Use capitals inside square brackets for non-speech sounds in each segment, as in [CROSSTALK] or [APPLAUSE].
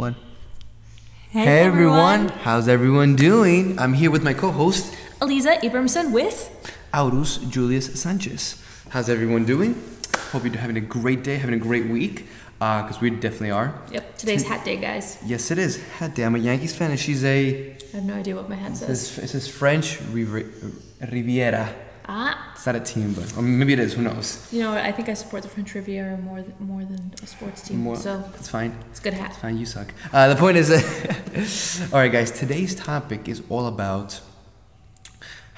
One. Hey, everyone. How's everyone doing? I'm here with my co-host, Eliza Abramson with Aurus Julius Sanchez. How's everyone doing? Hope you're having a great day, having a great week, uh, because we definitely are. Yep, today's hat day, guys. Yes, it is. Hat day. I'm a Yankees fan, and she's a. I have no idea what my hat It says. says, it says French Riviera. Ah, It's not a team, but or maybe it is. Who knows? you know? I think I support the French Riviera more th- more than a sports team. More- So It's fine. it's a good It's hat. fine. You suck. Uh, the point is, [LAUGHS] all right, guys. Today's topic is all about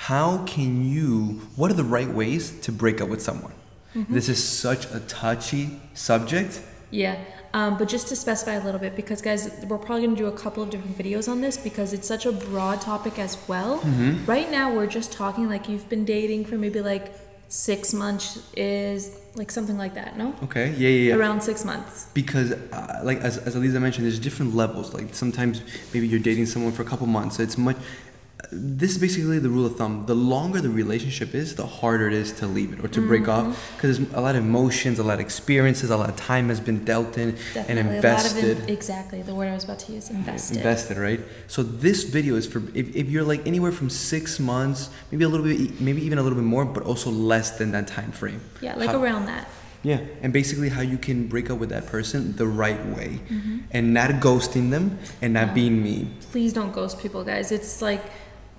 how can you. What are the right ways to break up with someone? Mm-hmm. This is such a touchy subject. Yeah. Um, but just to specify a little bit, because guys, we're probably going to do a couple of different videos on this because it's such a broad topic as well. Mm-hmm. Right now, we're just talking like you've been dating for maybe like six months, is like something like that, no? Okay. Yeah, yeah, yeah. Around six months. because uh, like as, as mentioned there's different levels like sometimes maybe you're dating someone for a couple months so it's much this is basically the rule of thumb the longer the relationship is the harder it is to leave it or to break off Mm-hmm. because there's a lot of emotions a lot of experiences a lot of time has been dealt in and invested A lot of in- exactly. The word I was about to use, invested. invested right so this video is for if, if you're like anywhere from six months maybe a little bit maybe even a little bit more but also less than that time frame Yeah, like How- around that. yeah, and basically how you can break up with that person the right way, Mm-hmm. and not ghosting them and not being mean. Please don't ghost people, guys. It's like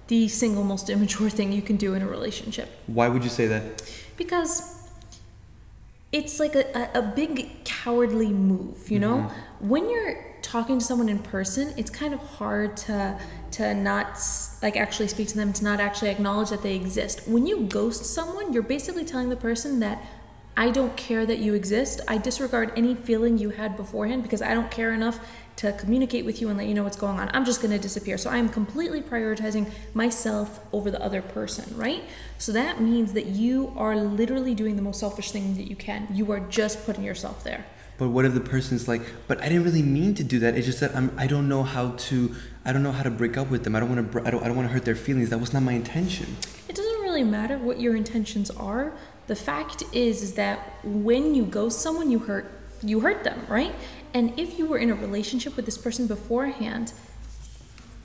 the single most immature thing you can do in a relationship Why would you say that? because it's like a, a, big cowardly move, you know? Mm-hmm. When you're talking to someone in person, it's kind of hard to to not like actually speak to them, to not actually acknowledge that they exist. When you ghost someone, you're basically telling the person that I don't care that you exist. I disregard any feeling you had beforehand because I don't care enough to communicate with you and let you know what's going on. I'm just going to disappear. So I'm completely prioritizing myself over the other person, right? So that means that you are literally doing the most selfish thing that you can. You are just putting yourself there. But what if the person's like, but I didn't really mean to do that. It's just that I'm, I don't know how to, I don't know how to break up with them. I don't want to, I don't, I don't want to hurt their feelings. That was not my intention. It doesn't really matter what your intentions are. The fact is is that when you ghost someone, you hurt you hurt them, right? And if you were in a relationship with this person beforehand,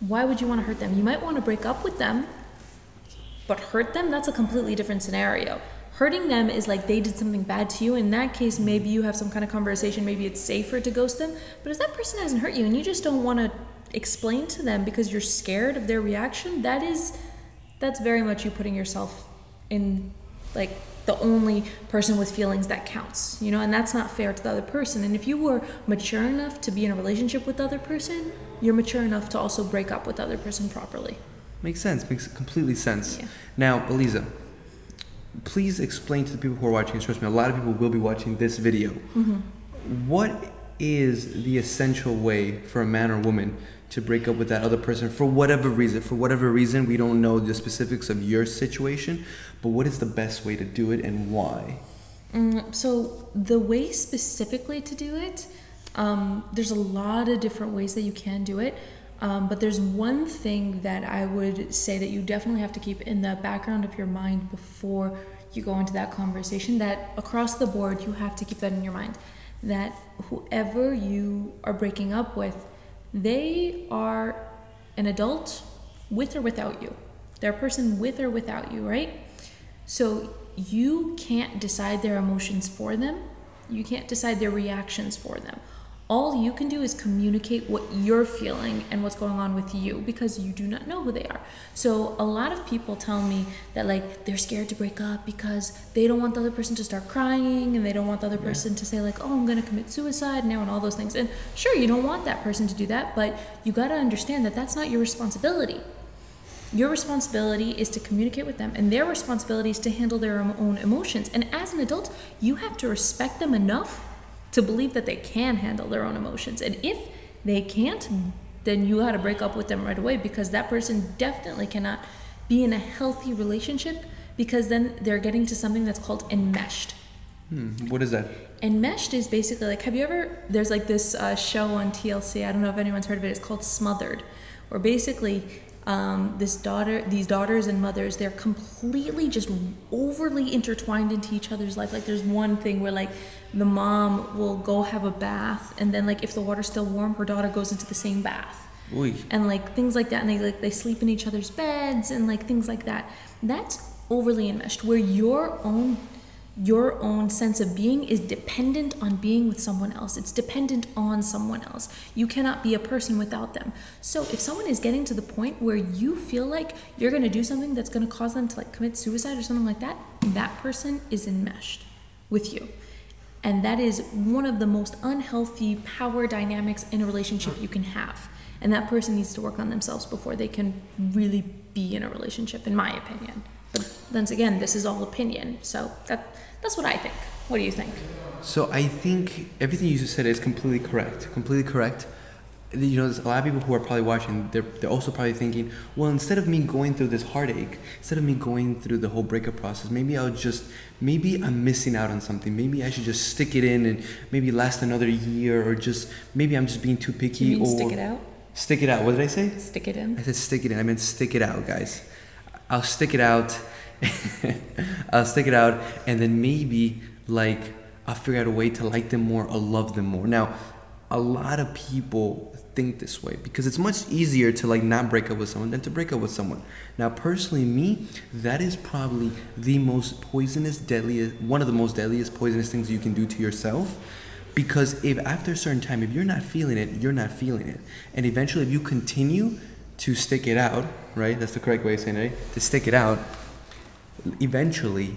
why would you want to hurt them? You might want to break up with them, but hurt them, that's a completely different scenario. Hurting them is like they did something bad to you. In that case, maybe you have some kind of conversation, maybe it's safer to ghost them. But if that person hasn't hurt you and you just don't want to explain to them because you're scared of their reaction, that is that's very much you putting yourself in like the only person with feelings that counts, you know, and that's not fair to the other person. And if you were mature enough to be in a relationship with the other person, you're mature enough to also break up with the other person properly. Makes sense. Makes completely sense. Yeah. Now, Eliza, please explain to the people who are watching. Trust me, a lot of people will be watching this video. Mm-hmm. What is the essential way for a man or woman to break up with that other person for whatever reason? For whatever reason, we don't know the specifics of your situation, but what is the best way to do it and why? Mm, so the way specifically to do it, um, there's a lot of different ways that you can do it. Um, but there's one thing that I would say that you definitely have to keep in the background of your mind before you go into that conversation. That across the board, you have to keep that in your mind. That whoever you are breaking up with, they are an adult with or without you. They're a person with or without you, right? So you can't decide their emotions for them. You can't decide their reactions for them. All you can do is communicate what you're feeling and what's going on with you because you do not know who they are. So a lot of people tell me that like they're scared to break up because they don't want the other person to start crying and they don't want the other person to say like, "Oh, I'm going to commit suicide now" and all those things. And sure, you don't want that person to do that, but you got to understand that that's not your responsibility. Your responsibility is to communicate with them, and their responsibility is to handle their own emotions. And as an adult, you have to respect them enough to believe that they can handle their own emotions. And if they can't, then you got to break up with them right away because that person definitely cannot be in a healthy relationship because then they're getting to something that's called enmeshed. Hmm, what is that? Enmeshed is basically like, have you ever, there's like this uh, show on TLC, I don't know if anyone's heard of it, it's called Smothered, where basically um, this daughter, these daughters and mothers, they're completely just overly intertwined into each other's life. Like there's one thing where like the mom will go have a bath, and then like if the water's still warm, her daughter goes into the same bath. Oy. And like things like that, and they like they sleep in each other's beds and like things like that. That's overly enmeshed, where your own your own sense of being is dependent on being with someone else. It's dependent on someone else. You cannot be a person without them. So if someone is getting to the point where you feel like you're going to do something that's going to cause them to like commit suicide or something like that, that person is enmeshed with you. And that is one of the most unhealthy power dynamics in a relationship you can have. And that person needs to work on themselves before they can really be in a relationship, in my opinion. But once again, this is all opinion. So that that's what I think. What do you think? So I think everything you just said is completely correct. Completely correct. You know, there's a lot of people who are probably watching. They're they're also probably thinking, well, instead of me going through this heartache, instead of me going through the whole breakup process, maybe I'll just maybe I'm missing out on something. Maybe I should just stick it in and maybe last another year, or just maybe I'm just being too picky. You mean or stick it out? Stick it out. What did I say? Stick it in. I said stick it in. I meant stick it out, guys. I'll stick it out. [LAUGHS] I'll stick it out, and then maybe like I'll figure out a way to like them more or love them more. Now, a lot of people think this way because it's much easier to like not break up with someone than to break up with someone. Now, personally, me, that is probably the most poisonous, deadliest, one of the most deadliest, poisonous things you can do to yourself. Because if after a certain time, if you're not feeling it, you're not feeling it, and eventually, if you continue to stick it out, right? That's the correct way of saying it. Right? To stick it out, eventually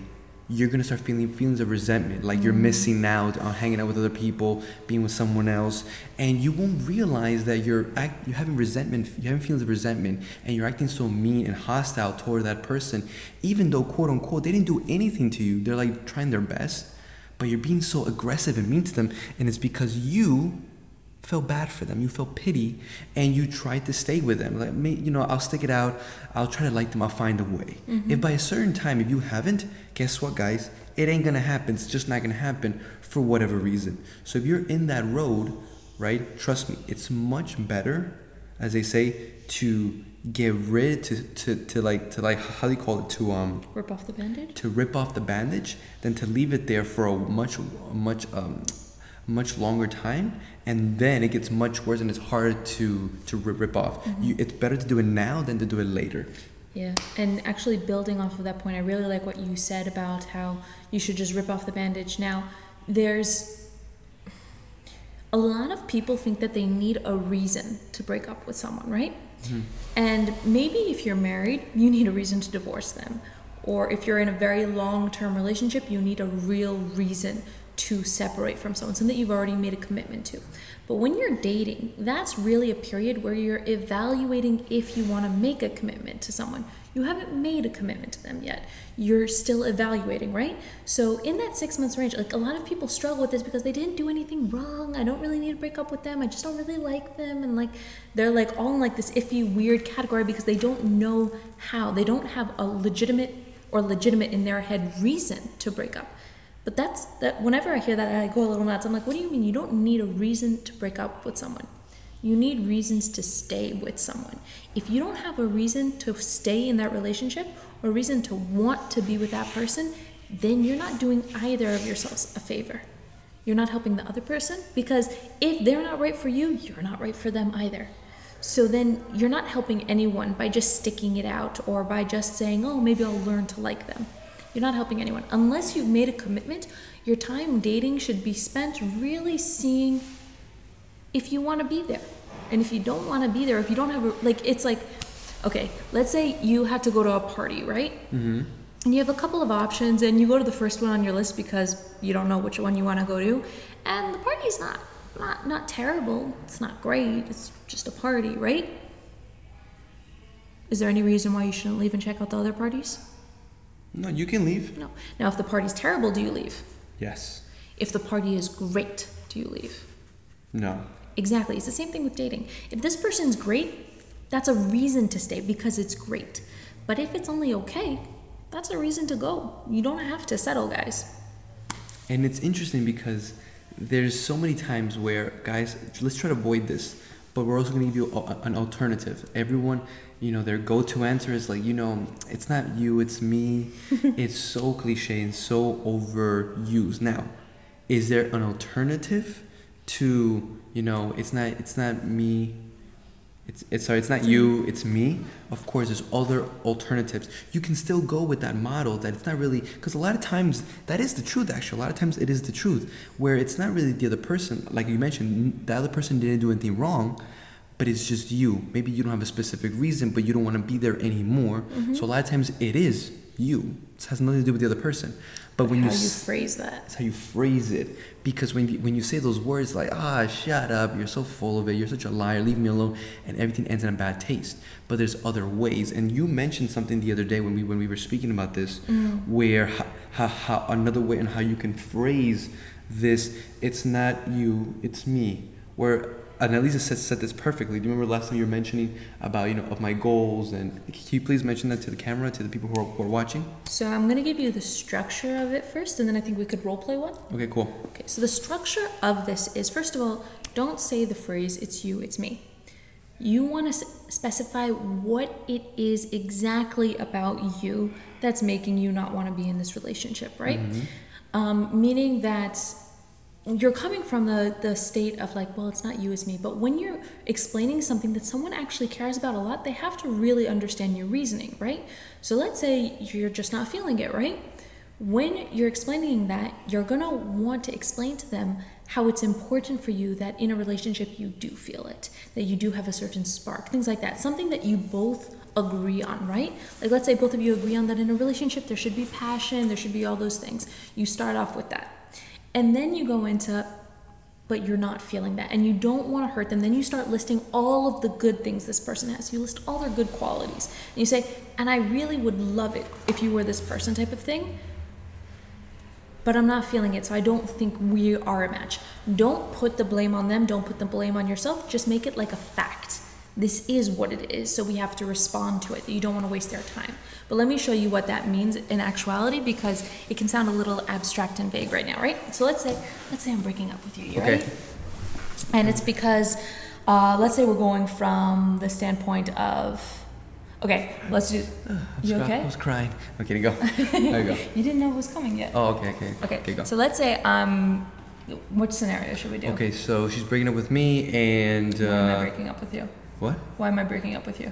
you're gonna start feeling feelings of resentment, like you're mm. missing out on hanging out with other people, being with someone else, and you won't realize that you're act, you're having resentment, you're having feelings of resentment, and you're acting so mean and hostile toward that person, even though quote unquote they didn't do anything to you. They're like trying their best, but you're being so aggressive and mean to them, and it's because you felt bad for them. You felt pity, and you tried to stay with them. Like, me, you know, I'll stick it out. I'll try to like them. I'll find a way. If by a certain time, if you haven't, guess what, guys? It ain't gonna happen. It's just not gonna happen for whatever reason. So if you're in that road, right? Trust me, it's much better, as they say, to get rid to to, to like to like how do you call it to um Rip off the bandage. to rip off the bandage than to leave it there for a much much um much longer time and then it gets much worse and it's hard to to rip, rip off mm-hmm. you, it's better to do it now than to do it later Yeah, and actually building off of that point, I really like what you said about how you should just rip off the bandage. Now, there's a lot of people think that they need a reason to break up with someone, right? Mm-hmm. And maybe if you're married, you need a reason to divorce them. Or if you're in a very long term relationship, you need a real reason to separate from someone, something that you've already made a commitment to. But when you're dating, that's really a period where you're evaluating if you want to make a commitment to someone. You haven't made a commitment to them yet. You're still evaluating, right? So in that six months range, like a lot of people struggle with this because they didn't do anything wrong. I don't really need to break up with them. I just don't really like them. And like they're like all in like this iffy, weird category because they don't know how. They don't have a legitimate or legitimate in their head reason to break up. But that's that whenever I hear that I go a little nuts. I'm like, what do you mean you don't need a reason to break up with someone? You need reasons to stay with someone. If you don't have a reason to stay in that relationship or a reason to want to be with that person, then you're not doing either of yourselves a favor. You're not helping the other person because if they're not right for you, you're not right for them either. So then you're not helping anyone by just sticking it out or by just saying, oh, maybe I'll learn to like them. You're not helping anyone. Unless you've made a commitment, your time dating should be spent really seeing if you want to be there. And if you don't want to be there, if you don't have a, like, it's like, okay, let's say you had to go to a party, right? Mm-hmm. And you have a couple of options, and you go to the first one on your list because you don't know which one you want to go to, and the party's not not not terrible. It's not great. It's just a party, right? Is there any reason why you shouldn't leave and check out the other parties? No you can leave No. Now, if the party's terrible, do you leave? yes If the party is great, do you leave? no Exactly. It's the same thing with dating. If this person's great, that's a reason to stay because it's great. But if it's only okay, that's a reason to go. You don't have to settle, guys. And it's interesting because there's so many times where guys, let's try to avoid this. but we're also going to give you a, an alternative. Everyone, you know, their go-to answer is like, you know, it's not you, it's me. [LAUGHS] it's so cliche and so overused. Now, is there an alternative to, you know, it's not it's not me, it's, it's sorry, it's not you, mm-hmm. it's me. Of course, there's other alternatives. You can still go with that model that it's not really because a lot of times that is the truth. Actually, a lot of times it is the truth where it's not really the other person. Like you mentioned, the other person didn't do anything wrong, but it's just you. Maybe you don't have a specific reason, but you don't want to be there anymore. Mm-hmm. So a lot of times it is you. It has nothing to do with the other person. But when How you you phrase that. that's how you phrase it. Because when you, when you say those words like, ah, shut up, you're so full of it, you're such a liar, leave me alone, and everything ends in a bad taste. But there's other ways. And you mentioned something the other day when we, when we were speaking about this, where ha, ha, ha, another way and how you can phrase this, it's not you, it's me. Where Annalisa said, said this perfectly. Do you remember last time you were mentioning about, you know, of my goals? And can you please mention that to the camera, to the people who are, who are watching? So I'm gonna give you the structure of it first, and then I think we could role play one. Okay, cool. Okay, so the structure of this is first of all, don't say the phrase "it's you, it's me." You want to specify what it is exactly about you that's making you not want to be in this relationship, right? Um, meaning that you're coming from the, the state of like, well, it's not you, it's me. But when you're explaining something that someone actually cares about a lot, they have to really understand your reasoning, right? So let's say you're just not feeling it, right? When you're explaining that, you're gonna want to explain to them how it's important for you that in a relationship you do feel it, that you do have a certain spark, things like that. Something that you both agree on, right? Like let's say both of you agree on that in a relationship there should be passion, there should be all those things. You start off with that. And then you go into but you're not feeling that and you don't want to hurt them then you start listing all of the good things this person has. You list all their good qualities. And you say and i really would love it if you were this person type of thing. But i'm not feeling it so i don't think we are a match. Don't put the blame on them don't put the blame on yourself just make it like a fact this is what it is so we have to respond to it you don't want to waste their time but let me show you what that means in actuality because it can sound a little abstract and vague right now right so let's say let's say i'm breaking up with you you Okay. ready and it's because uh, let's say we're going from the standpoint of okay let's do you I okay was crying. I'm kidding. Go. There you go. [LAUGHS] you didn't know it was coming yet Oh, okay, okay. okay go. so let's say um which scenario should we do okay, so she's breaking up with me, and why am i uh, breaking up with you what? why am i breaking up with you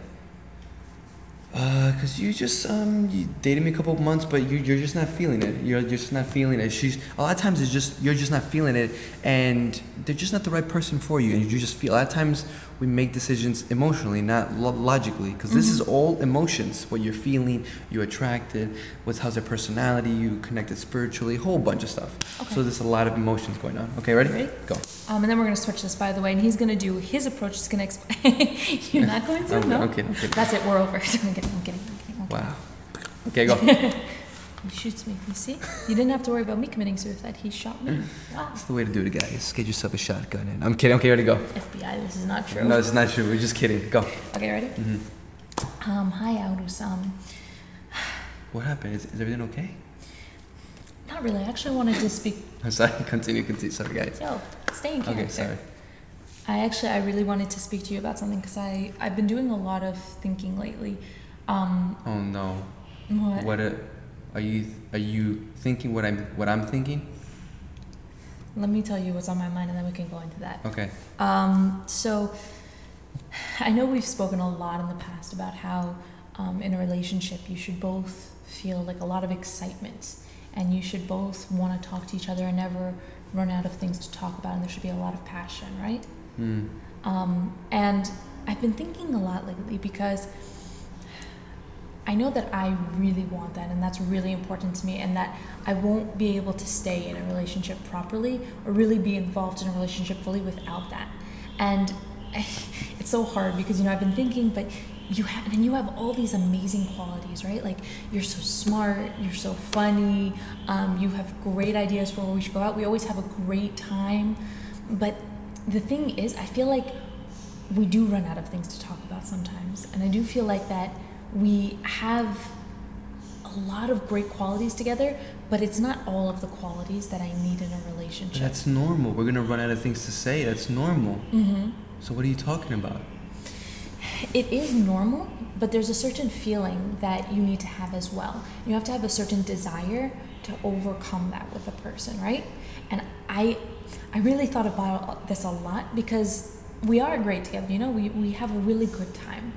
Uh, cause you just um you dated me a couple of months, but you you're just not feeling it. You're just not feeling it. She's a lot of times it's just you're just not feeling it, and they're just not the right person for you, and you just feel. A lot of times we make decisions emotionally, not lo- logically, because this is all emotions. What you're feeling, you're attracted. What's how's their personality? You connected spiritually, a whole bunch of stuff. Okay. So there's a lot of emotions going on. Okay, ready? Ready? Go. um, and then we're going to switch this by the way and he's going to do his approach he's going to explain [LAUGHS] you're not going to I'm, [LAUGHS] no. I'm kidding. that's it we're over [LAUGHS] i'm kidding i'm kidding i'm kidding, I'm kidding. Wow. Okay, go. He shoots me you see you didn't have to worry about me committing suicide he shot me wow That's the way to do it, guys. Get yourself a shotgun in. I'm kidding. Okay, ready? To go. fbi this is not true No, it's not true. We're just kidding. Go. okay ready Mm-hmm. um hi Aurus. um What happened? Is, is everything okay? not really i actually wanted to speak [LAUGHS] I'm sorry. Continue. Continue. Sorry, guys. yo stay in character Okay, sorry. I actually, I really wanted to speak to you about something because I, I've been doing a lot of thinking lately. Um, Oh no. what? What a, are you? Are you thinking what I'm? What I'm thinking? Let me tell you what's on my mind, and then we can go into that. Okay. Um, so, I know we've spoken a lot in the past about how, um, in a relationship, you should both feel like a lot of excitement, and you should both want to talk to each other and never run out of things to talk about, and there should be a lot of passion, right? Hmm. Um, and I've been thinking a lot lately because I know that I really want that, and that's really important to me, and that I won't be able to stay in a relationship properly or really be involved in a relationship fully without that. And [LAUGHS] it's so hard because you know I've been thinking, but you have and you have all these amazing qualities, right? Like you're so smart, you're so funny, um, you have great ideas for where we should go out. We always have a great time, but the thing is, I feel like we do run out of things to talk about sometimes, and I do feel like that we have a lot of great qualities together, but it's not all of the qualities that I need in a relationship. that's normal. We're gonna run out of things to say. That's normal. hmm So what are you talking about? It is normal, but there's a certain feeling that you need to have as well. You have to have a certain desire to overcome that with a person, right? And I I really thought about this a lot because we are great together, you know, we, we have a really good time.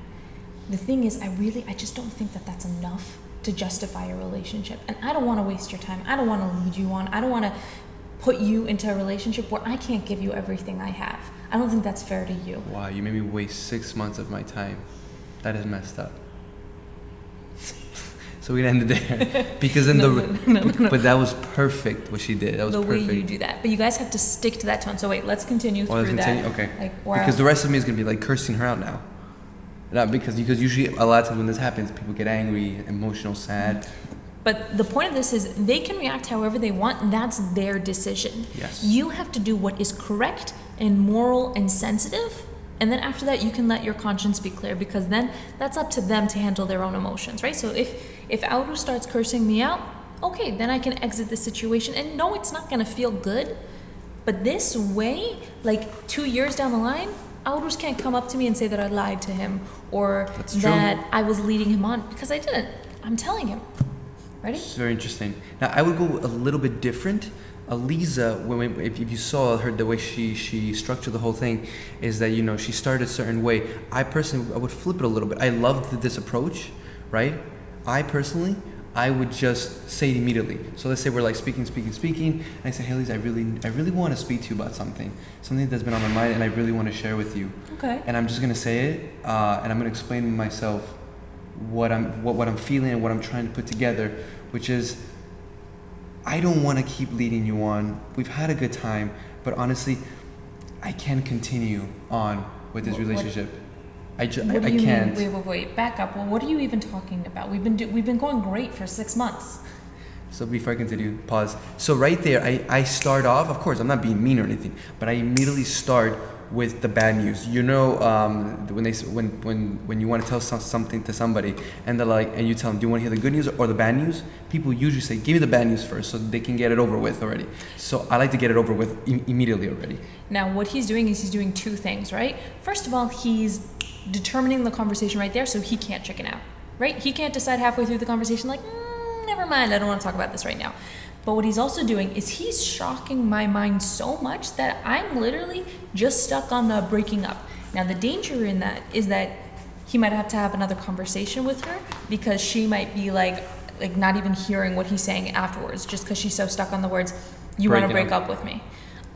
The thing is, I really, I just don't think that that's enough to justify a relationship. And I don't want to waste your time. I don't want to lead you on. I don't want to put you into a relationship where I can't give you everything I have. I don't think that's fair to you. Wow, you made me waste six months of my time. That is messed up. so we're gonna end it there [LAUGHS] because in No, the no, no, but that was perfect what she did. That was the perfect. way you do that. But you guys have to stick to that tone. So wait, let's continue Well, let's through continue. that. Okay. Like wow. Because the rest of me is gonna be like cursing her out now. Not because because usually a lot of times when this happens, people get angry, emotional, sad. but the point of this is they can react however they want, and that's their decision. Yes. You have to do what is correct and moral and sensitive. And then after that, you can let your conscience be clear because then that's up to them to handle their own emotions, right? So if if Auru starts cursing me out, okay, then I can exit the situation. And no, it's not gonna feel good. But this way, like two years down the line, Aurus can't come up to me and say that I lied to him or that I was leading him on because I didn't. I'm telling him. Ready? It's very interesting. Now I would go a little bit different. Aliza, when if, if you saw her, the way she she structured the whole thing, is that you know she started a certain way. I personally I would flip it a little bit. I loved this approach, right? I personally I would just say it immediately. So let's say we're like speaking, speaking, speaking, and I say, Hey, Lisa, I really I really want to speak to you about something, something that's been on my mind, and I really want to share with you. Okay. And I'm just gonna say it, uh, and I'm gonna explain myself what I'm what, what I'm feeling and what I'm trying to put together, which is I don't want to keep leading you on. We've had a good time, but honestly, I can't continue on with this what- relationship. What I, do I you can't. mean? Wait, wait, wait. Back up. Well, what are you even talking about? We've been do- we've been going great for six months. So before I continue, pause. So right there, I, I start off. Of course, I'm not being mean or anything, but I immediately start with the bad news. You know, um, when they when when when you want to tell some, something to somebody, and they're like, and you tell them, do you want to hear the good news or the bad news? People usually say, give me the bad news first, so they can get it over with already. So I like to get it over with im- immediately already. Now, what he's doing is he's doing two things, right? First of all, he's determining the conversation right there, so he can't chicken out, right? He can't decide halfway through the conversation, like, mm, never mind, I don't want to talk about this right now. But what he's also doing is he's shocking my mind so much that I'm literally just stuck on the breaking up. Now, the danger in that is that he might have to have another conversation with her because she might be like, like not even hearing what he's saying afterwards, just because she's so stuck on the words, "You want to break up with me,"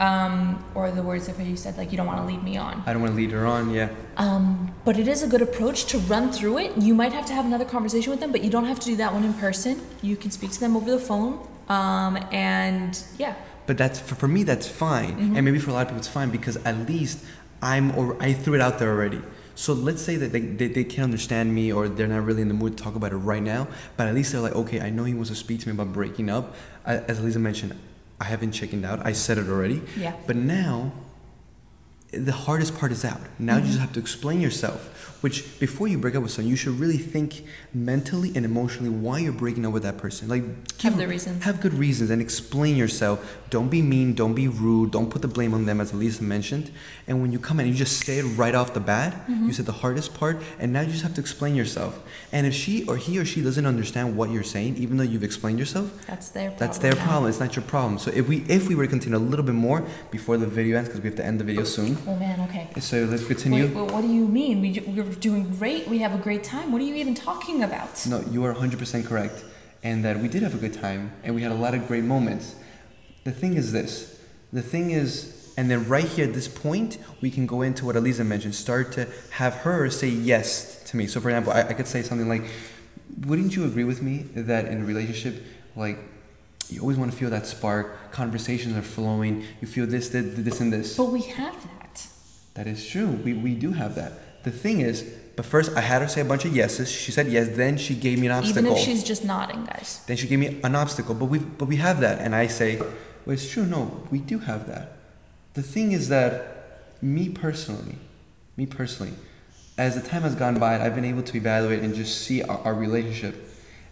um, or the words that you said, like, "You don't want to lead me on." I don't want to lead her on. Yeah. Um, but it is a good approach to run through it. You might have to have another conversation with them, but you don't have to do that one in person. You can speak to them over the phone. Um, and yeah, But that's for, for me that's fine, Mhm. and maybe for a lot of people it's fine because at least I'm or I threw it out there already. So let's say that they, they, they can't understand me or they're not really in the mood to talk about it right now, but at least they're like, okay, I know he wants to speak to me about breaking up. I, as Lisa mentioned, I haven't chickened out. I said it already. yeah. But now, the hardest part is out. Now you Mhm. just have to explain yourself. Which before you break up with someone, you should really think mentally and emotionally why you're breaking up with that person. Like Have the reasons. have good reasons and explain yourself. Don't be mean. Don't be rude. Don't put the blame on them, as Elisa mentioned. And when you come in, and you just say it right off the bat. Mhm. You said the hardest part, and now you just have to explain yourself. And if she or he or she doesn't understand what you're saying, even though you've explained yourself, That's their problem. that's their problem. It's not your problem. So if we if we were to continue a little bit more before the video ends, because we have to end the video soon. Oh man, okay. So let's continue. Wait, wait, what do you mean? We, we're doing great. We have a great time. What are you even talking about? No, you are 100% correct. And that we did have a good time and we had a lot of great moments. The thing is this the thing is, and then right here at this point, we can go into what Eliza mentioned start to have her say yes to me. So, for example, I, I could say something like, Wouldn't you agree with me that in a relationship, like, you always want to feel that spark, conversations are flowing, you feel this, this, this, and this. But we have that. That is true. We, we do have that. The thing is, but first I had her say a bunch of yeses. She said yes. Then she gave me an obstacle. Even if she's just nodding, guys. then she gave me an obstacle. But we but we have that, and I say, well, it's true. No, we do have that. The thing is that me personally, me personally, as the time has gone by, I've been able to evaluate and just see our, our relationship,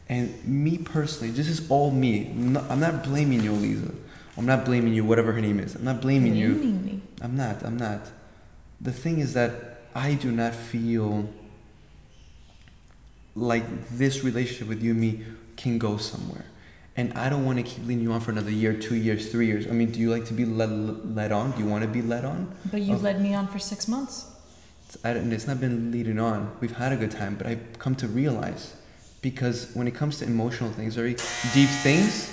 And me personally, this is all me. I'm not, I'm not blaming you, Lisa. I'm not blaming you, whatever her name is. I'm not blaming you. Blaming me. I'm not. I'm not. The thing is that I do not feel like this relationship with you and me can go somewhere. And I don't want to keep leading you on for another year, two years, three years. I mean, do you like to be led, led on? Do you want to be led on? But you Of- led me on for six months. It's, I don't, it's not been leading on. We've had a good time, but I've come to realize because when it comes to emotional things, very deep things,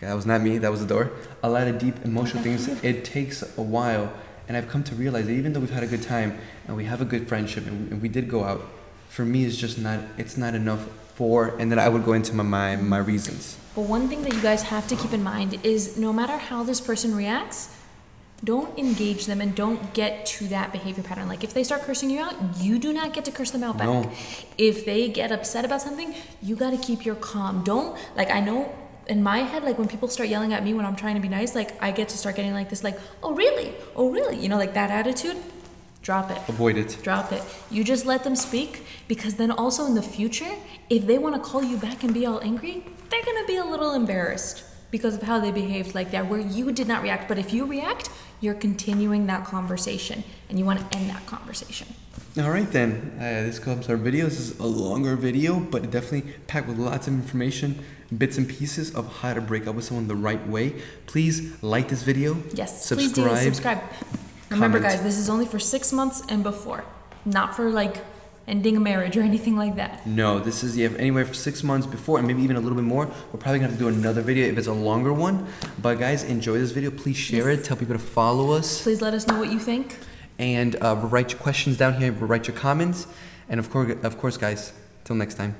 that was not me, that was the door. A lot of deep emotional things, [LAUGHS] it takes a while. And I've come to realize that even though we've had a good time and we have a good friendship and we, and we did go out, for me, it's just not, it's not enough for, and then I would go into my, my, my reasons. But one thing that you guys have to keep in mind is no matter how this person reacts, don't engage them and don't get to that behavior pattern. Like if they start cursing you out, you do not get to curse them out back. No. If they get upset about something, you got to keep your calm. Don't like I know in my head like when people start yelling at me when I'm trying to be nice, like I get to start getting like this like, "Oh, really? Oh, really?" You know, like that attitude. Drop it. Avoid it. Drop it. You just let them speak because then also in the future, if they want to call you back and be all angry, they're going to be a little embarrassed because of how they behaved like that, where you did not react. But if you react, you're continuing that conversation and you want to end that conversation. All right then, uh, this comes our video. This is a longer video, but definitely packed with lots of information, bits and pieces of how to break up with someone the right way. Please like this video. Yes, please do Subscribe, subscribe. Remember, guys, this is only for six months and before, not for like ending a marriage or anything like that. No, this is you have anywhere for six months before, and maybe even a little bit more. We're probably gonna have to do another video if it's a longer one. But guys, enjoy this video. Please share Yes. it. Tell people to follow us, Please let us know what you think. and uh, write your questions down here. Write your comments, and of course, of course, guys. Till next time.